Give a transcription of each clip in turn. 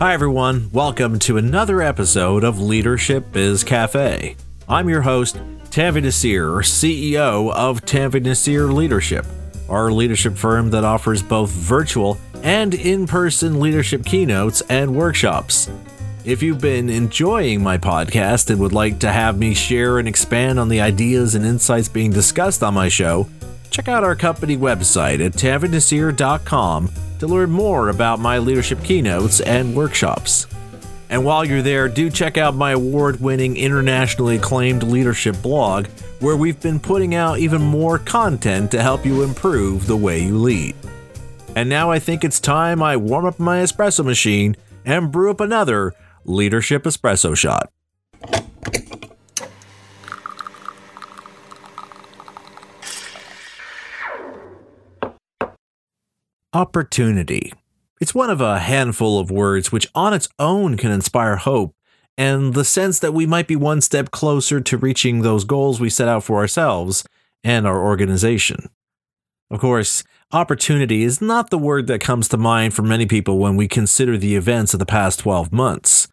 Hi, everyone. Welcome to another episode of Leadership Biz Cafe. I'm your host, Tanveer Naseer, CEO of Tanveer Naseer Leadership, our leadership firm that offers both virtual and in person leadership keynotes and workshops. If you've been enjoying my podcast and would like to have me share and expand on the ideas and insights being discussed on my show, check out our company website at tanveernaseer.com to learn more about my leadership keynotes and workshops. And while you're there, do check out my award winning, internationally acclaimed leadership blog, where we've been putting out even more content to help you improve the way you lead. And now I think it's time I warm up my espresso machine and brew up another leadership espresso shot. Opportunity. It's one of a handful of words which, on its own, can inspire hope and the sense that we might be one step closer to reaching those goals we set out for ourselves and our organization. Of course, opportunity is not the word that comes to mind for many people when we consider the events of the past 12 months.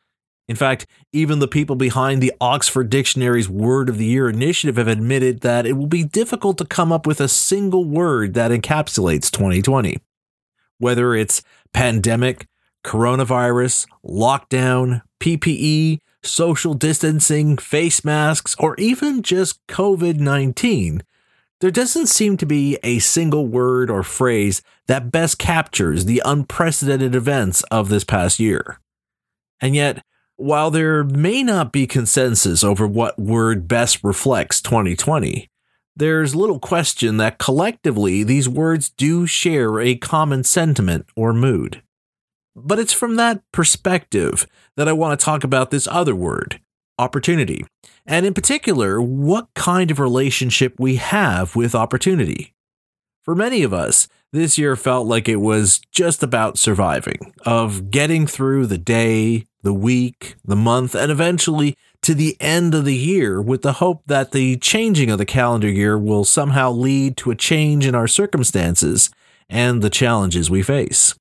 In fact, even the people behind the Oxford Dictionary's Word of the Year initiative have admitted that it will be difficult to come up with a single word that encapsulates 2020 whether it's pandemic, coronavirus, lockdown, PPE, social distancing, face masks, or even just COVID 19, there doesn't seem to be a single word or phrase that best captures the unprecedented events of this past year. And yet, while there may not be consensus over what word best reflects 2020, there's little question that collectively these words do share a common sentiment or mood. But it's from that perspective that I want to talk about this other word, opportunity, and in particular, what kind of relationship we have with opportunity. For many of us, this year felt like it was just about surviving, of getting through the day, the week, the month, and eventually to the end of the year with the hope that the changing of the calendar year will somehow lead to a change in our circumstances and the challenges we face.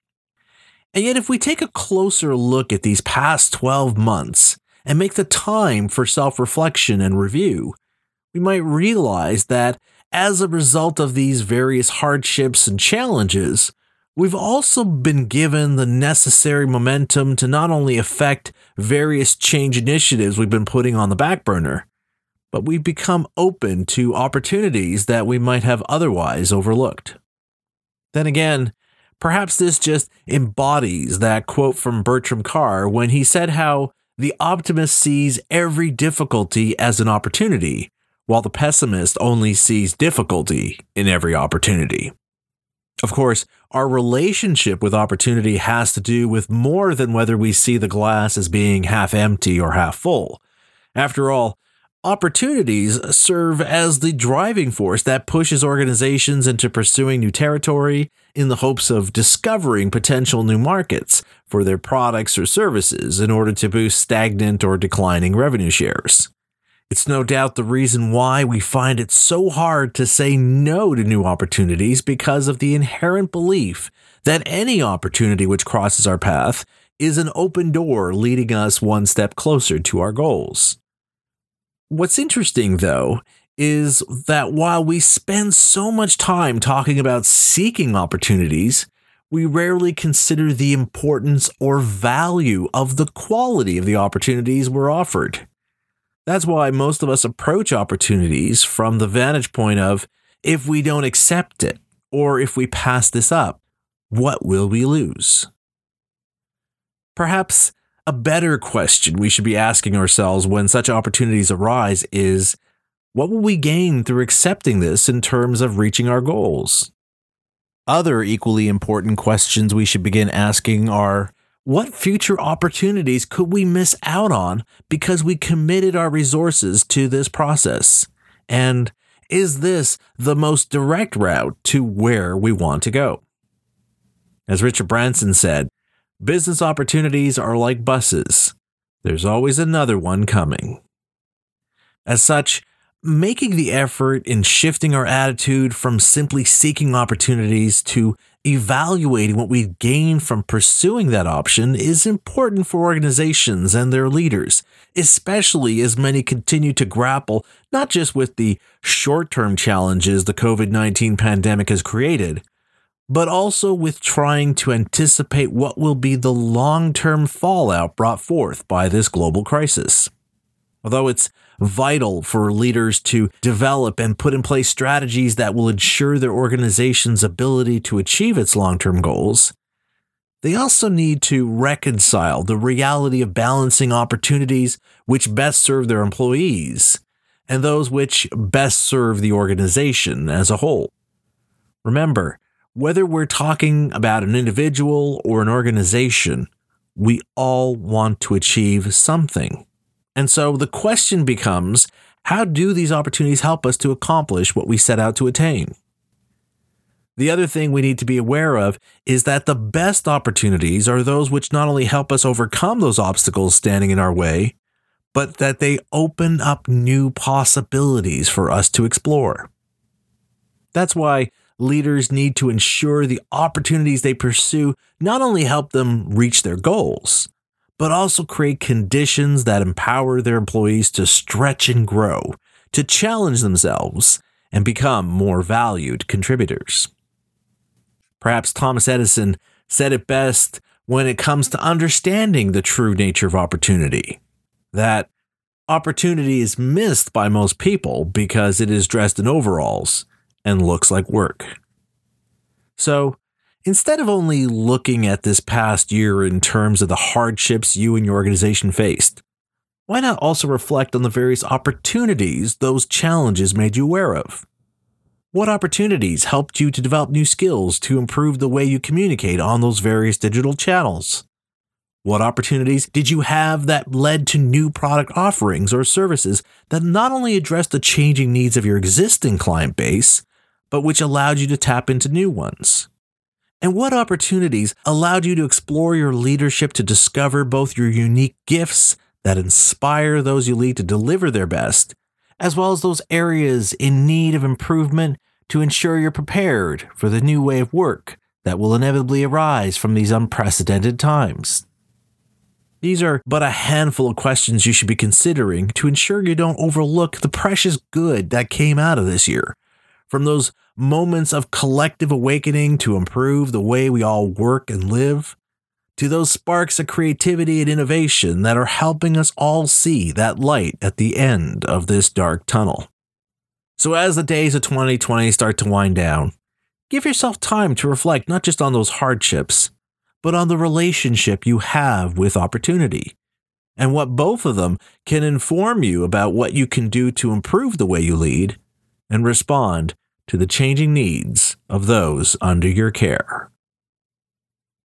And yet, if we take a closer look at these past 12 months and make the time for self reflection and review, we might realize that as a result of these various hardships and challenges, We've also been given the necessary momentum to not only affect various change initiatives we've been putting on the back burner, but we've become open to opportunities that we might have otherwise overlooked. Then again, perhaps this just embodies that quote from Bertram Carr when he said how the optimist sees every difficulty as an opportunity, while the pessimist only sees difficulty in every opportunity. Of course, our relationship with opportunity has to do with more than whether we see the glass as being half empty or half full. After all, opportunities serve as the driving force that pushes organizations into pursuing new territory in the hopes of discovering potential new markets for their products or services in order to boost stagnant or declining revenue shares. It's no doubt the reason why we find it so hard to say no to new opportunities because of the inherent belief that any opportunity which crosses our path is an open door leading us one step closer to our goals. What's interesting, though, is that while we spend so much time talking about seeking opportunities, we rarely consider the importance or value of the quality of the opportunities we're offered. That's why most of us approach opportunities from the vantage point of if we don't accept it or if we pass this up, what will we lose? Perhaps a better question we should be asking ourselves when such opportunities arise is what will we gain through accepting this in terms of reaching our goals? Other equally important questions we should begin asking are what future opportunities could we miss out on because we committed our resources to this process? And is this the most direct route to where we want to go? As Richard Branson said, business opportunities are like buses. There's always another one coming. As such, making the effort in shifting our attitude from simply seeking opportunities to evaluating what we gain from pursuing that option is important for organizations and their leaders, especially as many continue to grapple not just with the short term challenges the COVID 19 pandemic has created, but also with trying to anticipate what will be the long term fallout brought forth by this global crisis. Although it's vital for leaders to develop and put in place strategies that will ensure their organization's ability to achieve its long term goals. They also need to reconcile the reality of balancing opportunities which best serve their employees and those which best serve the organization as a whole. Remember, whether we're talking about an individual or an organization, we all want to achieve something. And so the question becomes how do these opportunities help us to accomplish what we set out to attain? The other thing we need to be aware of is that the best opportunities are those which not only help us overcome those obstacles standing in our way, but that they open up new possibilities for us to explore. That's why leaders need to ensure the opportunities they pursue not only help them reach their goals, but also create conditions that empower their employees to stretch and grow, to challenge themselves, and become more valued contributors. Perhaps Thomas Edison said it best when it comes to understanding the true nature of opportunity that opportunity is missed by most people because it is dressed in overalls and looks like work. So, Instead of only looking at this past year in terms of the hardships you and your organization faced, why not also reflect on the various opportunities those challenges made you aware of? What opportunities helped you to develop new skills to improve the way you communicate on those various digital channels? What opportunities did you have that led to new product offerings or services that not only addressed the changing needs of your existing client base, but which allowed you to tap into new ones? And what opportunities allowed you to explore your leadership to discover both your unique gifts that inspire those you lead to deliver their best, as well as those areas in need of improvement to ensure you're prepared for the new way of work that will inevitably arise from these unprecedented times? These are but a handful of questions you should be considering to ensure you don't overlook the precious good that came out of this year from those moments of collective awakening to improve the way we all work and live, to those sparks of creativity and innovation that are helping us all see that light at the end of this dark tunnel. So, as the days of 2020 start to wind down, give yourself time to reflect not just on those hardships, but on the relationship you have with opportunity and what both of them can inform you about what you can do to improve the way you lead and respond to the changing needs of those under your care.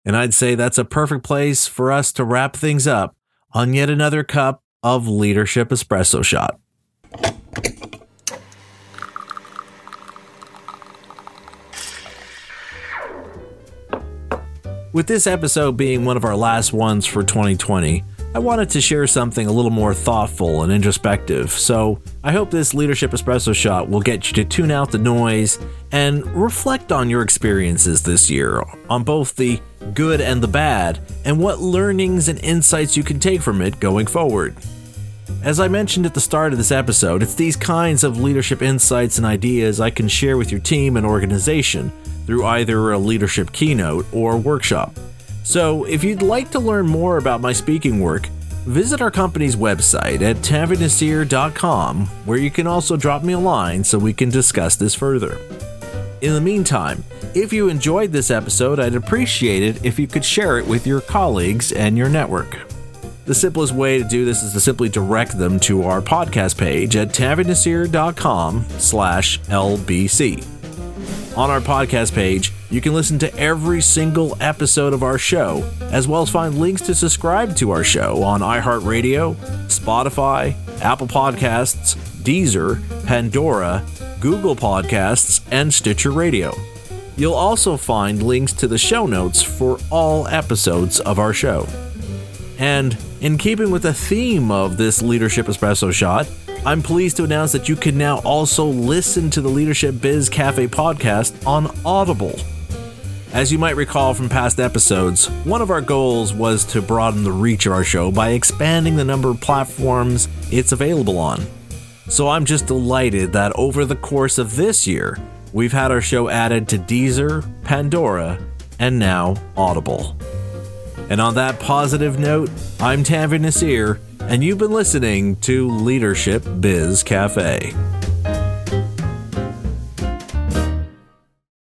And I'd say that's a perfect place for us to wrap things up on yet another cup of Leadership Espresso Shot. With this episode being one of our last ones for 2020, I wanted to share something a little more thoughtful and introspective, so I hope this Leadership Espresso Shot will get you to tune out the noise and reflect on your experiences this year, on both the good and the bad, and what learnings and insights you can take from it going forward. As I mentioned at the start of this episode, it's these kinds of leadership insights and ideas I can share with your team and organization through either a leadership keynote or workshop. So, if you'd like to learn more about my speaking work, visit our company's website at tanveernaseer.com, where you can also drop me a line so we can discuss this further. In the meantime, if you enjoyed this episode, I'd appreciate it if you could share it with your colleagues and your network. The simplest way to do this is to simply direct them to our podcast page at tanveernaseer.com slash LBC. On our podcast page, you can listen to every single episode of our show, as well as find links to subscribe to our show on iHeartRadio, Spotify, Apple Podcasts, Deezer, Pandora, Google Podcasts, and Stitcher Radio. You'll also find links to the show notes for all episodes of our show. And in keeping with the theme of this Leadership Espresso Shot, I'm pleased to announce that you can now also listen to the Leadership Biz Cafe podcast on Audible. As you might recall from past episodes, one of our goals was to broaden the reach of our show by expanding the number of platforms it's available on. So I'm just delighted that over the course of this year, we've had our show added to Deezer, Pandora, and now Audible. And on that positive note, I'm Tanveer Naseer, and you've been listening to Leadership Biz Cafe.